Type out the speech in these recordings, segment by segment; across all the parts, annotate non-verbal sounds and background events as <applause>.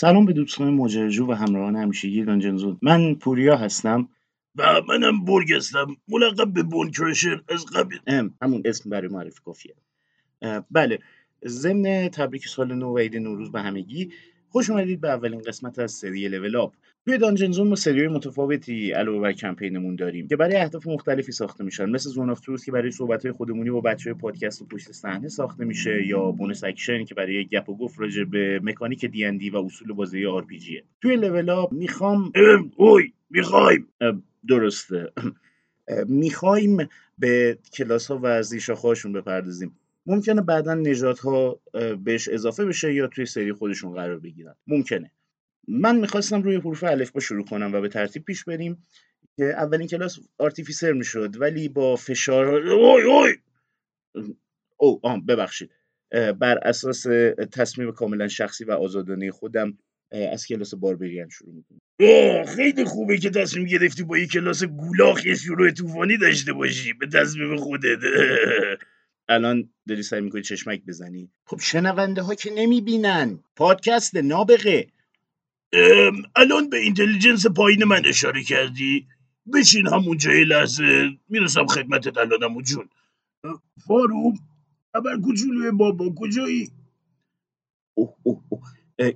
سلام به دوستان ماجراجو و همراهان همیشگی Dungeon Zone من پوریا هستم. و منم برگ هستم. ملقب به Bone Crusher از قبل. ام، همون اسم برای معرفی کافیه. بله. ضمن تبریک سال نو و عید نوروز به همگی خوش اومدید به اولین قسمت از سری Level Up توی Dungeon Zone ما سری متفاوتی علاوه بر کمپینمون داریم که برای اهداف مختلفی ساخته میشن. مثل Zone of Truth که برای صحبت خودمونی با بچه پادکست و پشت صحنه ساخته میشه یا Bonus Action که برای گپ و گفت راجع به مکانیک دی ان دی و اصول بازی RPG ه توی Level Up می‌خوام ام، <clears throat> اوی می‌خوایم. درسته. می‌خوایم به کلاس ها و زیرشاخه‌هاشون بپردازیم. ممکنه بعدا نژاد ها بهش اضافه بشه یا توی سری خودشون قرار بگیرن. ممکنه. من می‌خواستم روی حروف الفبا شروع کنم و به ترتیب پیش بریم که اولین کلاس آرتیفیسر می‌شد ولی با فشار اوی اوی! او آه ببخشید. بر اساس تصمیم کاملا شخصی و آزادانه خودم از کلاس باربریان شروع می‌کنم. خیلی خوبه که تصمیم گرفتی با یه کلاس گولاخ یه شروع طوفانی داشته باشی. به تصمیم خودت. <laughs> الان داری سعی می‌کنی چشمک بزنی. خب شنونده ها که نمی‌بینن. پادکست نابغه. الان به اینتلیجنس پایین من اشاره کردی؟ بشین همونجا یه لحظه. می‌رسم خدمتت الان عمو جون. فاروق خبر کوچولوی بابا کجایی؟ اوه اوه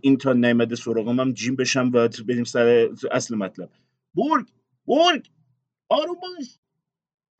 این تا نیامده سراغم هم جیم بشم و بریم سر اصل مطلب. برگ برگ. آروم باش.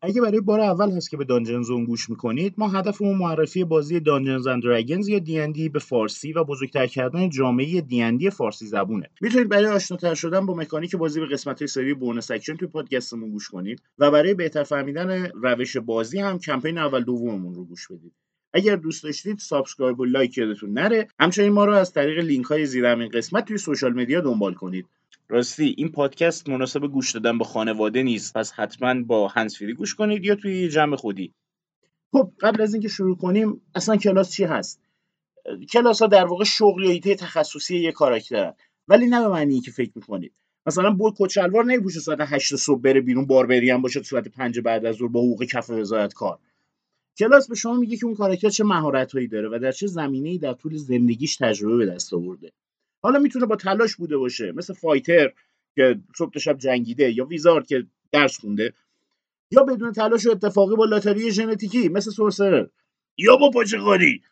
اگه برای بار اول هست که به Dungeon Zone گوش می‌کنید ما هدفمون معرفی بازی Dungeons and Dragons یا D&D به فارسی و بزرگتر کردن جامعه D&D فارسی زبونه. می‌تونید برای آشناتر شدن با مکانیک بازی به قسمت های سری Bonus Action توی پادکستمون گوش کنید و برای بهتر فهمیدن روش بازی هم کمپین اول دوممون رو گوش بدید. اگر دوست داشتید subscribe و like یادتون نره. همچنین ما رو از طریق لینک های زیر همین قسمت توی social media دنبال کنید. راستی این پادکست مناسب گوش دادن با خانواده نیست. پس حتما با هندزفری گوش کنید یا توی جمع خودی. خب قبل از اینکه شروع کنیم اصلا کلاس چی هست؟ کلاس ها در واقع شغل یا ایده تخصصی یک کاراکترن ولی نه به معنی که فکر می‌کنید. مثلا bard کت شلوار نمیپوشه ساعت 8 صبح بره بیرون barbarian هم باشه ساعت 5 بعد از ظهر با حقوق کف وزارت کار. کلاس به شما میگه که اون کاراکتر چه مهارتهایی داره و در چه زمینه‌ای در طول زندگیش تجربه به دست آورده. حالا می‌تونه با تلاش بوده باشه. مثل فایتر که صبح شب جنگیده یا ویزارد که درس خونده. یا بدون تلاش و اتفاقی با لاتاری ژنتیکی مثل سورسرر یا با پاچقاری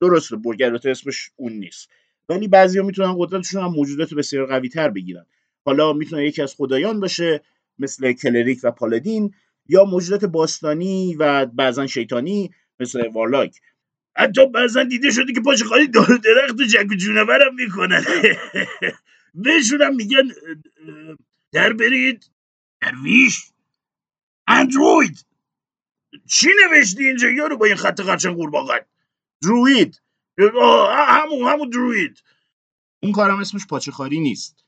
درسته برگرات اسمش اون نیست. ولی بعضیا می‌تونن قدرتشون هم موجودات بسیار قوی تر بگیرن. حالا می‌تونه یکی از خدایان باشه مثل کلریک و پالادین یا موجودات باستانی و بعضا شیطانی مثل وارلاک. حتی بعضا دیده شده که پاچقاری دار و درخت و جنگ و جونورم می‌کنن. <laughs> بهشون هم میگن در برید. درویش. اندروید. چی نوشتی اینجا یارو با این خط قرچن قورباغه دروید. همون همون دروید. اون کارم اسمش پاچخاری نیست.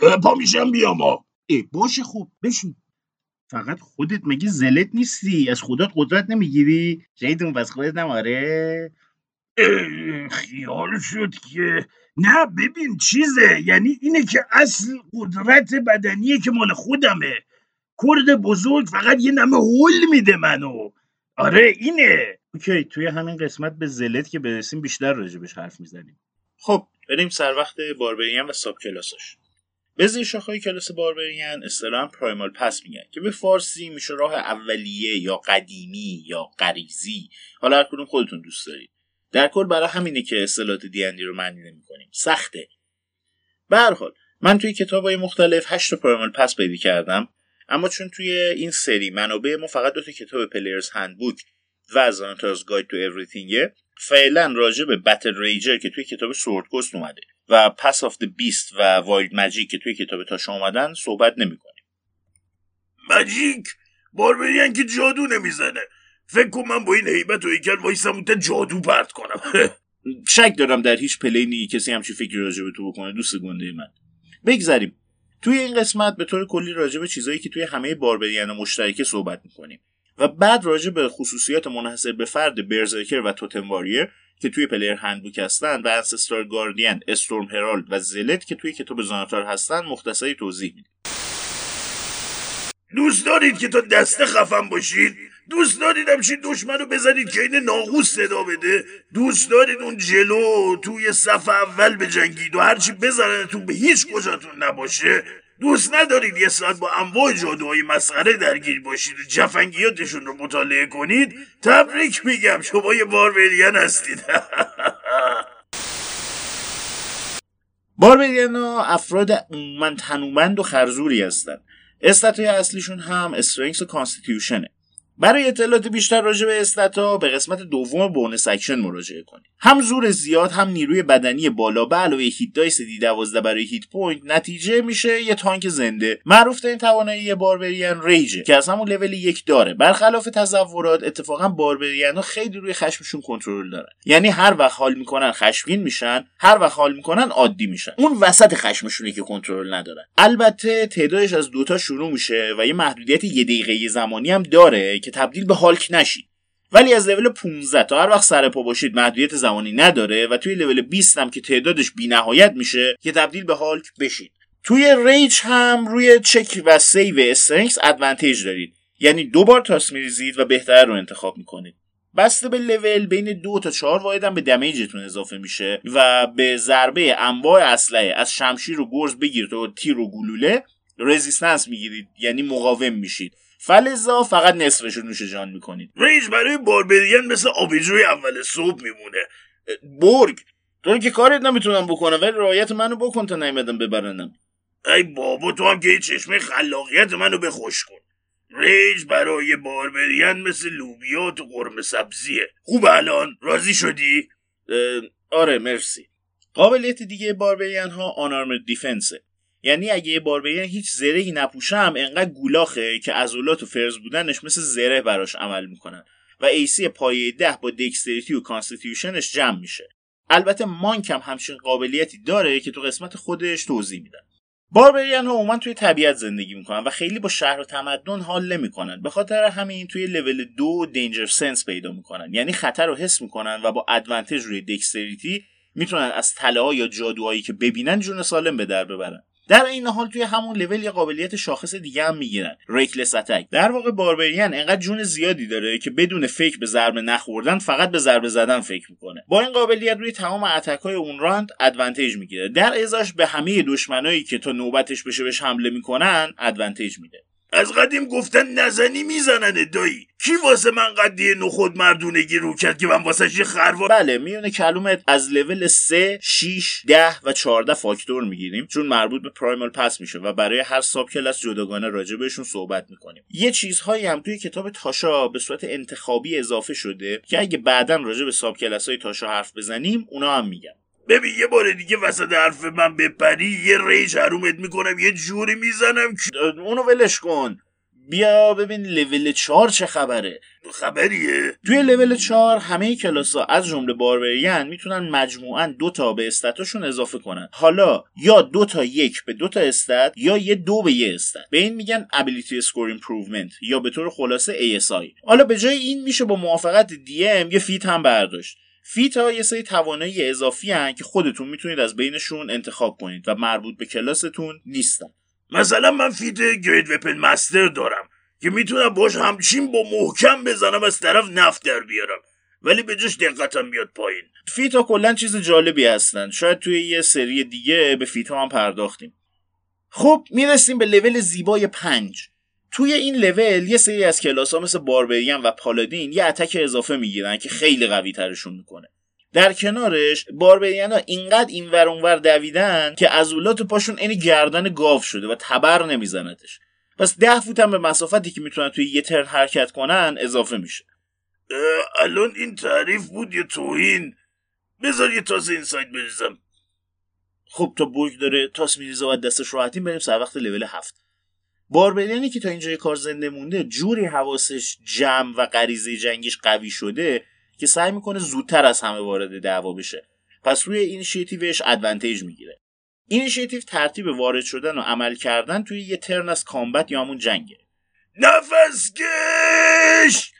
اه، پا میشم بیام ای باشه خوب. بشین. فقط خودت مگه زلت نیستی؟ از خودت قدرت نمی‌گیری؟ شیطون پس خودت نماره خیال شد که. نه ببین چیزه. یعنی اینه که اصل قدرت بدنیه که مال خودمه. کرد بزرگ فقط یه نمه هول میده منو. آره اینه. اوکی توی همین قسمت به زلت که برسیم بیشتر راجبش حرف می‌زنیم. خب بریم سر وقت باربریان و ساب کلاسش به زیر شاخهای کلاس باربریان اصطلاحا پرایمال پس میگن که به فارسی میشه راه اولیه یا قدیمی یا غریزی. حالا هر کدوم خودتون دوست دارید. در کل برای همینه که اصطلاحات دیندی رو معنی نمی‌کنیم. سخته. به من توی کتابای مختلف هشت پرایمال پس پیدا کردم اما چون توی این سری منابع ما فقط دو تا کتاب پلیرز هندبوک و Xanathar's Guide to Everything ه فعلا راجع به Battlerager که توی کتاب Sword اومده. و Path of Beast و Wild Magic که توی کتاب تاشا اومدن صحبت نمی‌کنیم. Magic! barbarian که جادو نمی‌زنه. فکر کن من با این هیبت و هیکل وایسم تا جادو پرت کنم. <laughs> شک دارم در هیچ plane ی کسی همچین فکری راجع به تو بکنه دوست گنده من. بگذریم. توی این قسمت به طور کلی راجع به چیزایی که توی همه barbarian مشترکه صحبت می‌کنیم. و بعد راجع به خصوصیات منحصر به فرد برزرکر و توتم واریر که توی پلیر هندبوک هستن و انسستار گاردین، استورم هرالد و زلت که توی کتاب زاناتار هستن مختصری توضیح میدیم. دوست دارید که تا دسته خفن باشید؟ دوست دارید چی دشمن رو بزنید که این ناقوس صدا بده؟ دوست دارید اون جلو توی صف اول بجنگید و هرچی بزننتون به هیچ کجاتون نباشه؟ دوست ندارید یه ساعت با انواع جادوهای مسخره درگیر باشید و جفنگیاتشون رو مطالعه کنید تبریک میگم. شما یه barbarian هستید. <laughs> barbarian ها افراد عموما تنومند و خرزوری هستند stat های اصلیشون هم Strength و Constitution ه. برای اطلاعات بیشتر راجع به stat ا به قسمت دوم Bonus Action مراجعه کنید. هم زور زیاد هم نیروی بدنی بالا به علاوه hit dice D 12 برای hit point نتیجه میشه یه تانک زنده. معروف ترین توانایی barbarian rage ه که از همون لول یک داره. برخلاف تصورات اتفاقا barbarian ها خیلی روی خشمشون کنترل دارن. یعنی هر وقت حال می‌کنن خشمگین میشن هر وقت حال می‌کنن عادی میشن. اون وسط خشمشونه که کنترل ندارن. البته تعدادش از دوتا شروع میشه و یه محدودیت یه دقیقه زمانی هم داره که تبدیل به هالک نشید ولی از لول 15 تا هر وقت سر پا باشید محدودیت زمانی نداره و توی لول 20 هم که تعدادش بینهایت میشه که تبدیل به هالک بشید توی rage هم روی چک و save strength advantage دارید. یعنی دو بار تاس میریزید و بهتر رو انتخاب می‌کنید. بسته به لول بین دو تا چهار واحد هم به دمیجتون اضافه میشه و به ضربه انواع اسلحه از شمشیر و گرز بگیرید و تیر و گلوله رزیستنس می‌گیرید یعنی مقاوم میشید. فلزا فقط نصفش رو نوش جان می‌کنید ریج برای باربریان مثل آبجوی اول صبح میمونه. برگ. تو که کارت نمی‌تونم بکنم ولی رعایت منو بکن تا نیمدم ببرنم. ای بابا تو هم که چشمه خلاقیت منو بخوش کن. rage برای barbarian مثل لوبیا و قرمه سبزیه. خوب الان؟ راضی شدی؟ آره مرسی. قابلیت دیگه barbarian ها unarmored defense ه. یعنی اگه یه barbarian هیچ زرهی نپوشه انقدر گولاخه که عضلات و فرز بودنش مثل زره براش عمل می‌کنن. و AC پایه ده با dexterity و constitution ش جمع میشه. البته monk هم همچین قابلیتی داره که تو قسمت خودش توضیح میدم. barbarian ها عموما توی طبیعت زندگی می‌کنن و خیلی با شهر و تمدن حال نمی‌کنن. به خاطر همین توی level دو danger sense پیدا می‌کنن. یعنی خطر رو حس می‌کنن و با advantage روی dexterity می‌تونن از تله‌ها یا جادوهایی که ببینن جون سالم به در ببرن. در عین حال توی همون لول یه قابلیت شاخص دیگه هم می‌گیرن. reckless attack در واقع barbarian انقدر جون زیادی داره که بدون فکر به ضربه نخوردن فقط به ضربه زدن فکر می‌کنه. با این قابلیت روی تمام attack های اون round advantage می‌گیره. در ازاش به همه دشمنایی که تا نوبتش بشه بهش حمله می‌کنن advantage میده. از قدیم گفتن نزنی می‌زنن دایی. کی واسه من قدیه نخود مردونگی رو کرد که من واسه یه خروار بله میونه کلومت از لول 3 6 10 و 14 فاکتور می‌گیریم چون مربوط به پرایمال پس میشه و برای هر ساب کلاس جداگانه راجع بهشون صحبت می‌کنیم. یه چیزهایی هم توی کتاب تاشا به صورت انتخابی اضافه شده که اگه بعدا راجع به ساب کلاس های تاشا حرف بزنیم اونا هم میگم ببین یه بار دیگه وسط حرف من بپری یه ریج حرومت می‌کنم یه جوری می‌زنم اونو ولش کن. بیا ببین لول 4 چه خبره. خبریه. توی لول 4 همه کلاس ها از جمله barbarian می‌تونن مجموعا دو تا به stat شون اضافه کنن. حالا یا دو تا یک به دو تا stat یا یه دو به یه stat به این میگن ability score improvement یا به طور خلاصه ASI حالا به جای این میشه با موافقت DM یه feat هم برداشت. feat ها یه سری توانایی اضافی هن که خودتون می‌تونید از بینشون انتخاب کنید و مربوط به کلاستون نیستن. مثلا من feat great weapon master دارم که می‌تونم باش همچین محکم بزنم از طرف نفت در بیارم. ولی به جاش دقتم میاد پایین. feat ا کلا چیز جالبی هستن. شاید توی یه سری دیگه به feat ا هم پرداختیم. خب می‌رسیم به لول زیبای پنج. توی این لول یه سری از کلاس ها مثل barbarian و paladin یه attack اضافه می‌گیرن که خیلی قوی ترشون می‌کنه. در کنارش barbarian ها اینقدر این ور اونور دویدن که عضلات پاشون عین گردن گاو شده و تبر نمیزنتش. پس ده فوت هم به مسافتی که می‌تونن توی یه turn حرکت کنن اضافه میشه. الان این تعریف بود یا توهین. بذار یه تاس insight بریزم. خب تا برگ داره تاس میریزه و از دستش راحتیم بریم سر وقت لول هفت. barbarian ی که تا اینجای کار زنده مونده جوری حواسش جمع و غریزه جنگیش قوی شده که سعی می‌کنه زودتر از همه وارد دعوا بشه. پس روی initiative ش advantage می‌گیره. اینیشیتیو ترتیب وارد شدن و عمل کردن توی یه turn از combat یا همون جنگه. نفس کش!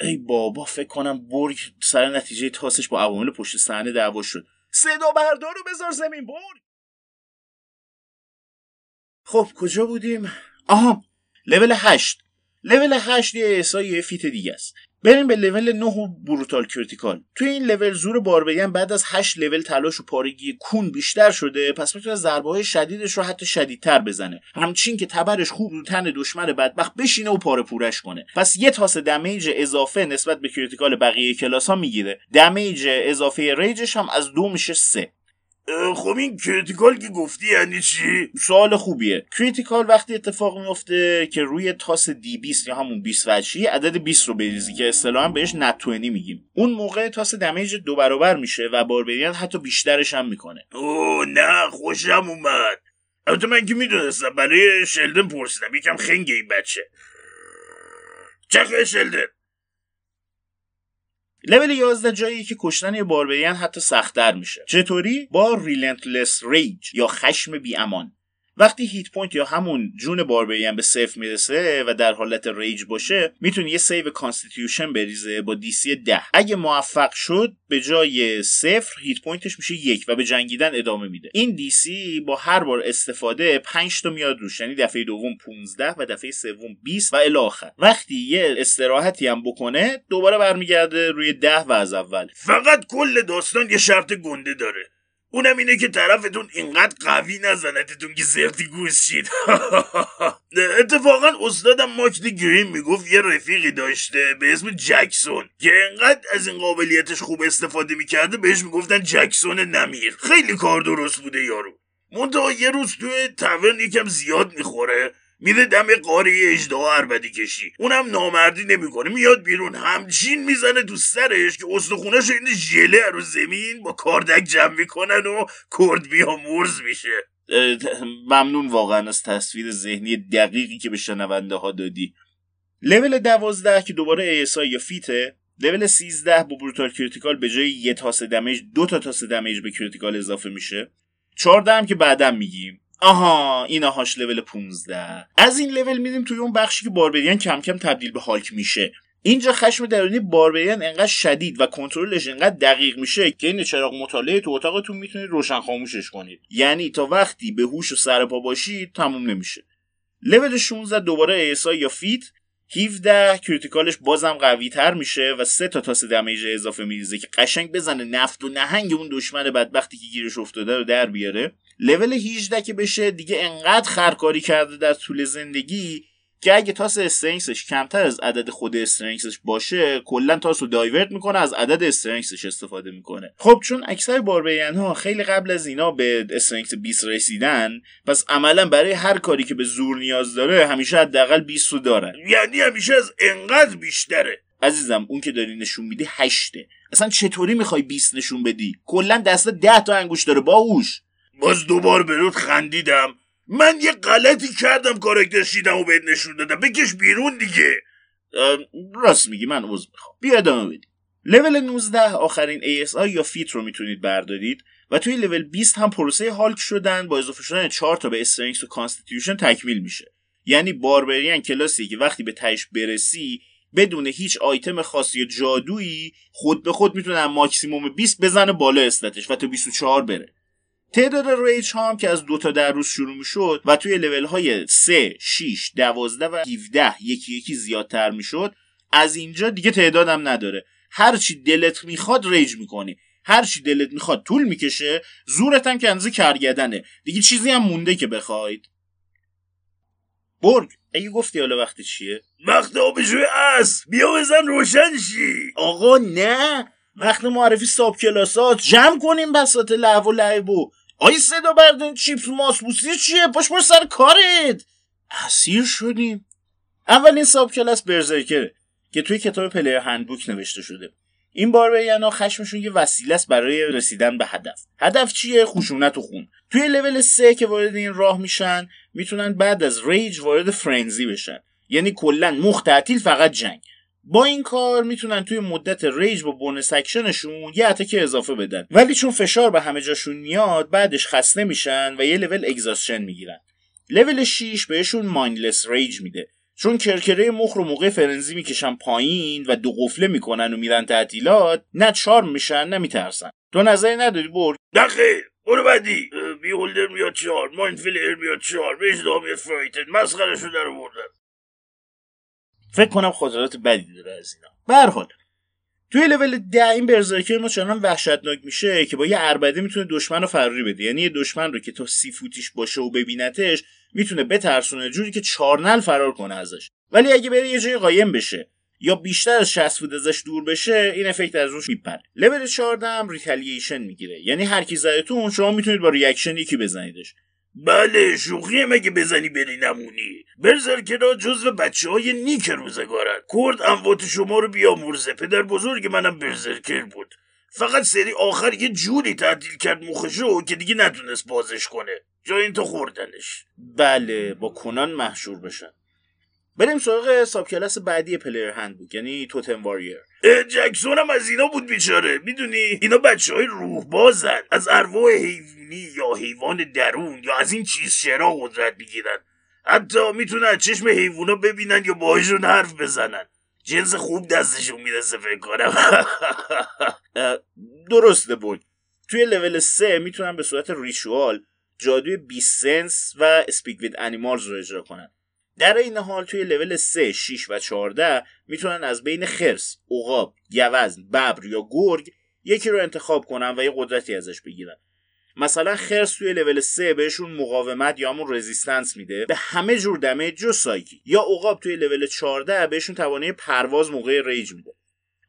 ای بابا فکر کنم برگ سر نتیجه تاسش با عوامل پشت صحنه دعوا شد. صدا بردار رو بذار زمین برگ! خب کجا بودیم؟ آها لول هشت. level 8 یه ASI یا یه feat دیگه است. بریم به level 9 و brutal critical. توی این level زور barbarian بعد از 8 لول تلاش و پارگی کون بیشتر شده پس می‌تونه ضربه های شدیدش رو حتی شدیدتر بزنه. همچین که تبرش خوب رو تن دشمن بدبخت بشینه و پاره پورش کنه. پس یه تاس damage اضافه نسبت به critical بقیه کلاس ها می‌گیره. damage اضافه rage ش هم از دو میشه سه. خب این critical که گفتی یعنی چی؟ سوال خوبیه. critical وقتی اتفاق میفته که روی تاس D20 یا همون 20 وجهی عدد 20 رو بریزی که اصطلاحا بهش nat twenty میگیم. اون موقع تاس damage دو برابر میشه و barbarian حتی بیشترش هم می‌کنه. اوه نه خوشم اومد. البته من که می‌دونستم برای شلدن پرسیدم. یکم خنگه این بچه. چخه شلدن؟ لول 11 جایی که کشتن یه barbarian حتی سختتر میشه. چطوری؟ با relentless rage یا خشم بی امان وقتی hit point یا همون جون barbarian به صفر می‌رسه و در حالت rage باشه می‌تونه یه save constitution بریزه با DC ده. اگه موفق شد به جای صفر hit point ش میشه یک و به جنگیدن ادامه میده. این DC با هر بار استفاده 5 تا میاد روش. یعنی دفعه دوم 15 و دفعه سوم 20 و الی آخر. وقتی یه استراحتی هم بکنه دوباره برمیگرده روی ده و از اول. فقط کل داستان یه شرط گنده داره. اونم اینه که طرفتون اینقدر قوی نزنتتون که زرتی گوز شید <laughs> اتفاقا استادم ماکد گرین می‌گفت یه رفیقی داشته به اسم جکسون که اینقدر از این قابلیتش خوب استفاده می‌کرده بهش می‌گفتن جکسون نمیر. خیلی کار درست بوده یارو. منتها یه روز توی تورن یکم زیاد می‌خوره. میره دم قاره اجدا عربدی کشی. اونم نامردی نمی‌کنه. میاد بیرون. همچین می‌زنه تو سرش که استخونش این ژله رو زمین با کاردک جمع می‌کنن و کرد بیا مرز میشه. ممنون واقعا از تصویر ذهنی دقیقی که به شنونده ها دادی. لول دوازده که دوباره ایسا یا فیته لول 13 با بروتال کریتیکال به جای یه تاس دمیج دو تا تاس دمیج به کریتیکال اضافه میشه. 14 هم که بعدا میگیم. آها اینا هاش لول 15 از این لول میدیم توی اون بخشی که باربریان کم کم تبدیل به هالک میشه. اینجا خشم درونی barbarian انقدر شدید و کنترلش انقدر دقیق میشه که عین چراغ مطالعه تو اتاقتون می‌تونید روشن خاموشش کنید. یعنی تا وقتی به هوش و سر پا باشید تموم نمیشه. لول 16 دوباره ASI یا feat 17 critical ش بازم قوی تر میشه و سه تا تاس damage اضافه میریزه که قشنگ بزنه نفت و نهنگ اون دشمن بدبختی که گیرش افتاده رو در بیاره. لول 18 که بشه دیگه انقدر خرکاری کرده در طول زندگی که اگه تاس استرنگسش کمتر از عدد خود استرنگسش باشه کلا تاس رو دایورت می‌کنه از عدد استرنگسش استفاده می‌کنه. خب چون اکثر باربین ها خیلی قبل از اینا به استرنگس 20 رسیدن پس عملا برای هر کاری که به زور نیاز داره همیشه حداقل 20 رو دارن. یعنی همیشه از انقدر بیشتره. عزیزم اون که داری نشون میدی هشته. اصلا چطوری می‌خوای 20 نشون بدی؟ کلا دست 10 تا انگوش داره باهوش. باز دوبار برود خندیدم. من یه غلطی کردم character sheet م و بهت نشون دادم. بکش بیرون دیگه. راست میگی من عذر می‌خوام. بیا ادامه بدی لول 19 آخرین ASI یا feat رو می‌تونید بردارید و توی لول 20 هم پروسه هالک شدن با اضافه شدن 4 تا به strength و constitution تکمیل میشه. یعنی barbarian کلاسی که وقتی به تهش برسی بدون هیچ آیتم خاصی یا جادویی خود به خود می‌تونه ماکسیموم 20 بزنه بالا stat ش و تا 24 بره. تعداد rage ها هم که از دو تا در روز شروع می شد و توی لول های 3, 6, 12 و 17 یکی یکی زیادتر می شد از اینجا دیگه تعدادم نداره. هرچی دلت می‌خواد rage می‌کنی. هرچی دلت می‌خواد طول می‌کشه. زورت هم که اندازه کرگدنه دیگه چیزی هم مونده که بخواید. برگ اگه گفتی حالا وقتی چیه؟ وقت آبجوی اس بیا بزن روشن شی. آقا نه. وقت معرفی subclass هاست جمع کنیم بسات لهو و لعبو. آی صدا بردن چیپس ماسبوسی چیه؟ پاشو برو سر کارت. اسیر شدیم. اولین subclass berserker ه که توی کتاب Player Handbook نوشته شده. این barbarian ا خشمشون یه وسیله است برای رسیدن به هدف. هدف چیه؟ خشونت و خون. توی لول سه که وارد این راه میشن می‌تونن بعد از rage وارد frenzy بشن. یعنی کلا مخ تعطیل فقط جنگ. با این کار می‌تونن توی مدت rage با bonus action شون یه attack اضافه بدن. ولی چون فشار به همه جاشون میاد بعدش خسته میشن و یه لول اگزاستشن می‌گیرن. لول 6 بهشون mindless rage میده. چون کرکره مخ رو موقع frenzy می‌کشن پایین و دو قفله می‌کنن و میرن تعطیلات نه charm میشن نه میترسن. تو نظری نداری برد نه خیر برو بعدی beholder میاد charm mind flayer میاد charm. بهش میاد frighten مسخرشو درآوردن فکر کنم خاطرات بدی داره از اینا. به حال توی لول ده این berserker ما چنان وحشتناک میشه که با یه عربده می‌تونه دشمن رو فراری بده. یعنی یه دشمن رو که تا سی فوتیش باشه و ببینتش می‌تونه بترسونه جوری که چارنعل فرار کنه ازش. ولی اگه بره یه جای قایم بشه یا بیشتر از 60 فوت ازش دور بشه این effect از روش میپره. لول 14 هم retaliation می‌گیره. یعنی هر کی زدتون شما می‌تونید با reaction یکی بزنیدش. بله شوخی مگه بزنی بری نمونی. berserker ا جزو بچه های نیک روزگارن. خدا اموات شما رو بیامرزه پدر بزرگ منم berserker بود. فقط سری آخر یه جوری تعطیل کرد مخشو که دیگه نتونست بازش کنه. جای این تو خوردنش. بله با کونان محشور بشن. بریم سراغ ساب کلاس بعدی پلیر هند بود یعنی توتم واریر جکسون هم از اینا بود بیچاره. می‌دونی؟ اینا بچه های روح بازن از ارواح حیوانی یا حیوان درون یا از این چیز شرا قدرت می‌گیرن. حتی می‌تونن از چشم حیوانا ببینن یا باهاشون حرف بزنن. جنس خوب دستشون می‌رسه فکر کنم. <laughs> درسته بود توی لول سه می‌تونن به صورت ریچوال جادوی beast sense و speak with animals رو اجرا کنن. در این حال توی لول 3, 6 و 14 می‌تونن از بین خرس، عقاب، گوزن، ببر یا گرگ یکی رو انتخاب کنن و یه قدرتی ازش بگیرن. مثلا خرس توی لول 3 بهشون مقاومت یا همون resistance میده به همه جور دمیج جو سایکی یا عقاب توی لول 14 بهشون توانایی پرواز موقع rage میده.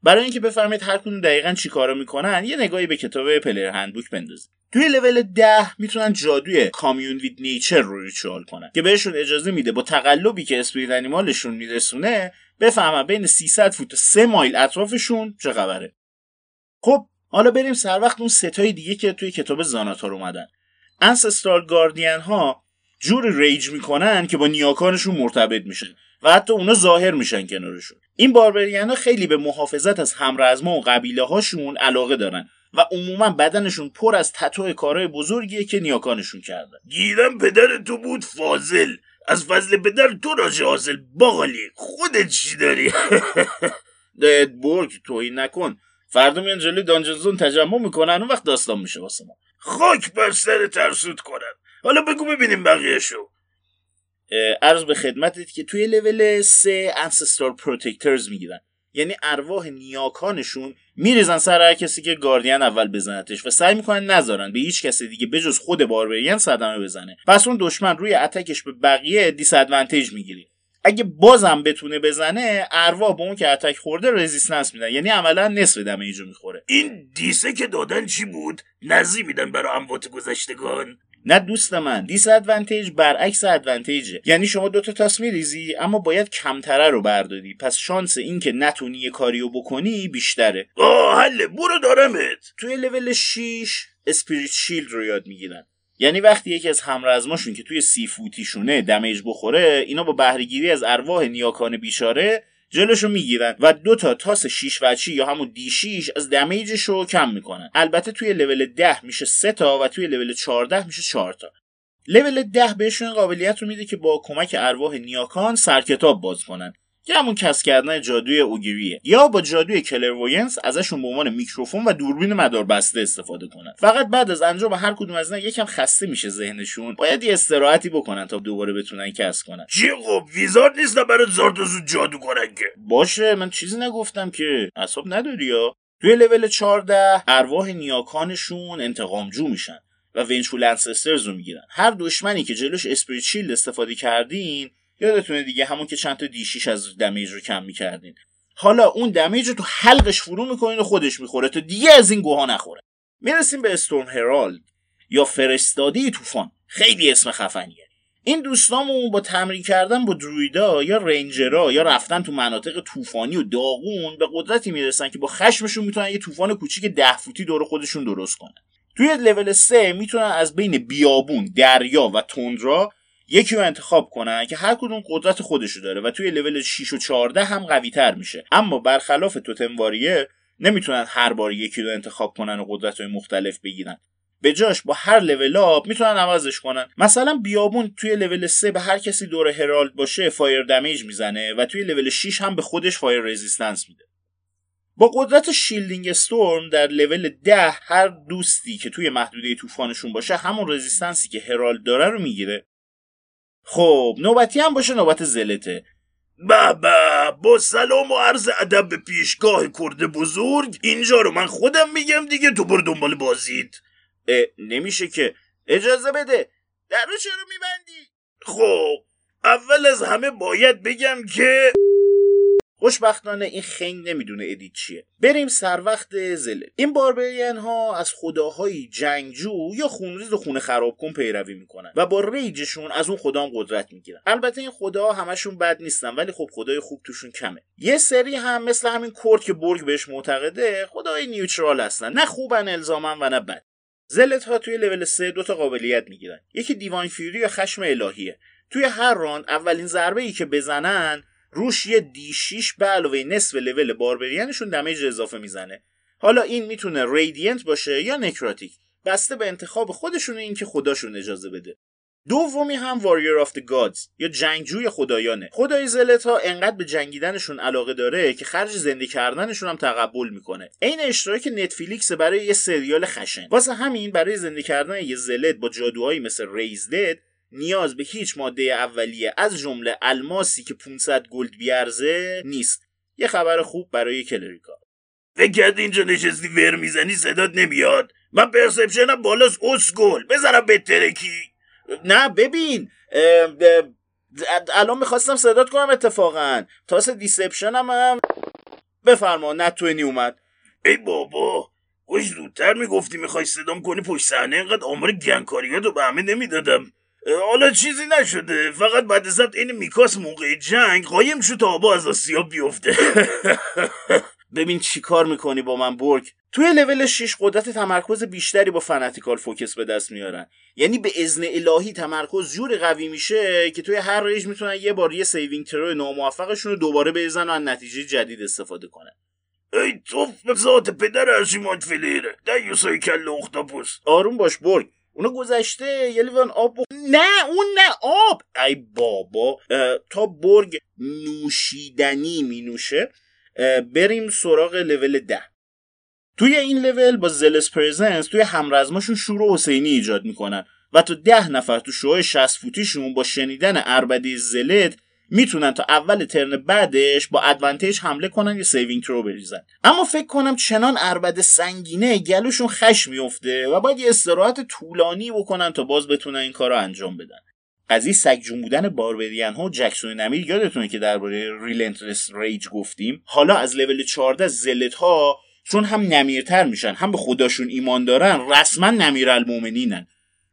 برای اینکه بفهمید هر کدوم دقیقا چی کارو می‌کنن یه نگاهی به کتاب Player Handbook بندازید. توی لول ده می‌تونن جادوی commune with nature رو ritual کنن که بهشون اجازه میده با تقلبی که spirit animal شون میرسونه بفهمن بین 300 فوت و 3 مایل اطرافشون چه خبره. خب حالا بریم سر وقت اون ستای دیگه که توی کتاب زاناتار اومدن. انسسترال گاردین ها جور ریج می‌کنن که با نیاکانشون مرتبط میشه. و حتی اونا ظاهر میشن کنارشون. این باربریان ها خیلی به محافظت از همرزما و قبیله هاشون علاقه دارن و عموما بدنشون پر از تتو کارهای بزرگیه که نیاکانشون کردن. گیرم پدر تو بود فاضل. از فضل پدر تو راج حاصل باقالی. خودت چی داری؟ <laughs> دایت برگ توهی نکن. فردا میان جلوی دانجنزون تجمع می‌کنن اون وقت داستان میشه واسه ما. خاک بر سر ترسود کنن. حالا بگو ببینیم بقیه شو عرض به خدمتت که توی لول 3 انسستار پروتکترز می‌گیرن. یعنی ارواح نیاکانشون میریزن سر هر کسی که گاردین اول بزنتش و سعی می‌کنن نذارن به هیچ کسی دیگه بجز خود باربریان صدمه بزنه. پس اون دشمن روی اتکش به بقیه دیس ادوانتیج می‌گیری اگه بازم بتونه بزنه ارواح به اون که attack خورده resistance میدن. یعنی عملا نصف damage و می‌خوره. این dis ه که دادن چی بود؟ نذری میدن برای اموات گذشتگان. نه دوست من. disadvantage برعکس advantage ه یعنی شما دوتا تاس میریزی اما باید کمتره رو برداری. پس شانس اینکه نتونی یه کاریو بکنی بیشتره. آه حله برو دارمت. توی لول 6 spirit shield رو یاد می‌گیرن. یعنی وقتی یکی از همرزماشون که توی سی فوتیشونه damage بخوره اینا با بهرهگیری از ارواح نیاکان بیچاره جلوشو می‌گیرن و دو تا تاس 6 وجهی یا همون d6 از damage ش رو کم می‌کنن. البته توی لول 10 میشه 3 تا و توی لول 14 میشه 4 تا. لول 10 بهشون قابلیت رو میده که با کمک ارواح نیاکان سرکتاب باز کنن. یا همون cast کردن جادوی augury ه یا با جادوی clairvoyance ازشون به عنوان میکروفون و دوربین مدار بسته استفاده کنن. فقط بعد از انجام هر کدوم از اینا یکم خسته میشه ذهنشون. باید یه استراحتی بکنن تا دوباره بتونن cast کنن. چی خب؟ wizard نیست برات زارت و زورت جادو کنن که. باشه من چیزی نگفتم که اصاب نداری یا؟ توی لول 14 ارواح نیاکانشون انتقام‌جو میشن و vengeful ancestors رو می‌گیرن. هر دشمنی که جلوش spirit shield استفاده کردین یادتونه دیگه همون که چند تا d شیش از damage رو کم می‌کردین. حالا اون damage رو تو حلقش فرو می‌کنین و خودش می‌خوره تا دیگه از این گوها نخوره. می‌رسیم به Storm Herald یا فرستاده‌ی طوفان. خیلی اسم خفنیه. این دوستامون با تمرین کردن با druid ا یا ranger ا یا رفتن تو مناطق طوفانی و داغون به قدرتی می‌رسن که با خشمشون می‌تونن یه طوفان کوچیک ده فوتی دور خودشون درست کنن. توی لول 3 می‌تونن از بین بیابون، دریا و توندرا یکی رو انتخاب کنن که هر کدوم قدرت خودشو داره و توی لول 6 و 14 هم قوی تر میشه. اما برخلاف totem warrior نمی‌تونن هر بار یکی رو انتخاب کنن و قدرت های مختلف بگیرن. به جاش با هر level up می‌تونن عوضش کنن. مثلا بیابون توی لول 3 به هر کسی دور herald باشه fire damage می‌زنه و توی لول 6 هم به خودش fire resistance میده. با قدرت shielding storm در لول 10 هر دوستی که توی محدوده طوفانشون باشه همون resistance ی که herald داره رو می‌گیره. خب نوبتی هم باشه نوبت zealot ه. بابا با سلام و عرض ادب به پیشگاه کورد بزرگ اینجا رو من خودم میگم دیگه تو برو دنبال بازید نمیشه که. اجازه بده. در رو چرا میبندی؟ خب اول از همه باید بگم که خوشبختانه این خنگ نمی‌دونه edit چیه. بریم سر وقت zealot. این barbarian ها از خداهای جنگجو یا خونریز و خونه خراب کن پیروی می‌کنن و با rage شون از اون خدا هم قدرت می‌گیرن. البته این خدا همشون بد نیستن ولی خب خدای خوب توشون کمه. یه سری هم مثل همین کورد که برگ بهش معتقده خدای neutral هستن. نه خوبن الزاما و نه بد. zealot ها توی لول 3 دو تا قابلیت می‌گیرن. یکی divine fury یا خشم الهیه. توی هر راند اولین ضربه ای که بزنن روش یه D 6 به علاوه نصف level barbarian شون damage اضافه می‌زنه. حالا این می‌تونه radiant باشه یا necrotic بسته به انتخاب خودشون این که خداشون اجازه بده. دومی هم warrior of gods یا جنگجوی خدایانه. خدای zealot ها انقدر به جنگیدنشون علاقه داره که خرج زنده کردنشون هم تقبل می‌کنه. عین اشتراک نتفلیکس برای یه سریال خشن. واسه همین برای زنده کردن یه zealot با جادوهایی مثل raise dead نیاز به هیچ ماده اولیه از جمله الماسی که 500 گلد بیارزه نیست. یه خبر خوب برای کلریکا. فکر اینجا نشستی ور می‌زنی صدات نمیاد. من پرسپشنم بالاست اسگل بزنم به ترکی. نه ببین الان می‌خواستم صدات کنم اتفاقا. تاس دیسپشنم هم بفرما نتوینی اومد. ای بابا خوش زودتر می‌گفتی می‌خوای صدام کنی پشت صحنه اینقدر آمار گندکاریات رو به همه نمی‌دادم. حالا چیزی نشده. فقط بعد ضبط این میکاس موقع جنگ قایم شد تا آبا از آسیاب بیفته. <laughs> ببین چی کار می‌کنی با من برگ توی لول 6 قدرت تمرکز بیشتری با fanatical focus به دست میارن. یعنی به اذن الهی تمرکز جور قوی میشه که توی هر rage می‌تونن یه بار یه saving throw ناموفقشون رو دوباره بزنن و از نتیجه جدید استفاده کنن. ای توف به ذات پدر ارشیماند فلیره دیوسای کل اختاپوس. آروم باش برگ اونو گذشته یه لیوان آب نه اون نه آب. ای بابا. تا برگ نوشیدنی می نوشه بریم سراغ لول ده. توی این لول با زلس پرزنس توی همرزماشون شور حسینی ایجاد می‌کنن و تا ده نفر تو شوهای 60 فوتیشون با شنیدن اربده زلت می‌تونن تا اول turn بعدش با advantage حمله کنن یا saving throw بریزن. اما فکر کنم چنان عربده سنگینه گلوشون خش میفته و باید یه استراحت طولانی بکنن تا باز بتونن این کار رو انجام بدن. قضیه سگجون بودن barbarian ها جکسون نمیر یادتونه که درباره relentless rage گفتیم؟ حالا از level 14 zealot ها چون هم نمیرتر میشن هم به خداشون ایمان دارن رسما نمیر المومنینن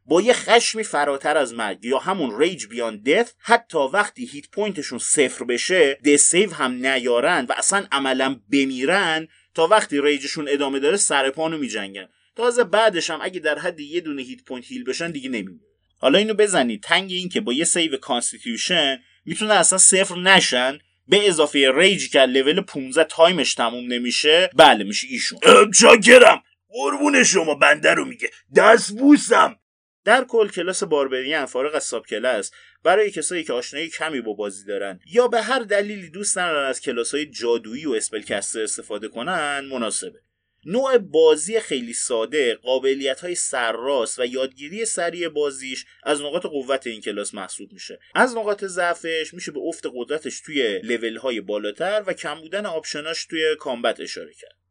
با یه خشمی فراتر از مرگ یا همون rage beyond death حتی وقتی hit point شون صفر بشه save هم نیارن و اصلا عملا بمیرن تا وقتی rage شون ادامه داره سر پان و میجنگن. تازه بعدش هم اگه در حد یه دونه hit point heal بشن دیگه نمیمیرن. حالا اینو بزنید. تنگ این که با یه save constitution می‌تونه اصلا صفر نشن. به اضافه rage ی که level 15 time ش تموم نمیشه. بله میشه ایشون. چاکرم قربون شما بنده رو میگه. دست بوسم در کل کلاس barbarian فارغ از subclass برای کسایی که آشنایی کمی با بازی دارن یا به هر دلیلی دوست ندارن از کلاس های جادویی و spellcaster استفاده کنن مناسبه. نوع بازی خیلی ساده قابلیت های سرراست و یادگیری سریع بازیش از نقاط قوت این کلاس محسوب میشه. از نقاط ضعفش میشه به افت قدرتش توی لول های بالاتر و کم بودن option اش توی combat اشاره کرد.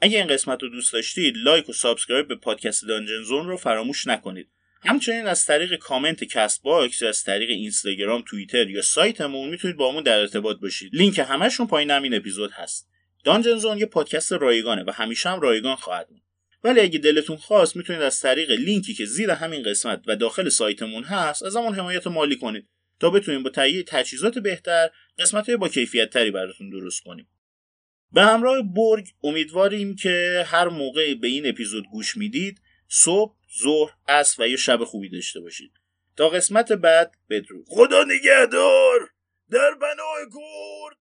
اگه این قسمت رو دوست داشتید لایک و subscribe به پادکست Dungeon Zone رو فراموش نکنید. همچنین از طریق comment Castbox از طریق اینستاگرام توییتر یا سایتمون می‌تونید باهامون در ارتباط باشید. لینک همشون پایین همین اپیزود هست. Dungeon Zone یه پادکست رایگانه و همیشه هم رایگان خواهد بود. ولی اگه دلتون خواست می‌تونید از طریق لینکی که زیر همین قسمت و داخل سایتمون هست ازمون حمایت مالی کنید تا بتونیم با تهیه تجهیزات بهتر قسمت با کیفیت تری براتون درست کنیم. به همراه برگ امیدواریم که هر موقع به این اپیزود گوش می‌دید صبح، ظهر، عصر و یا شب خوبی داشته باشید. تا قسمت بعد بدرود. خدا نگهدار! در بنای کرد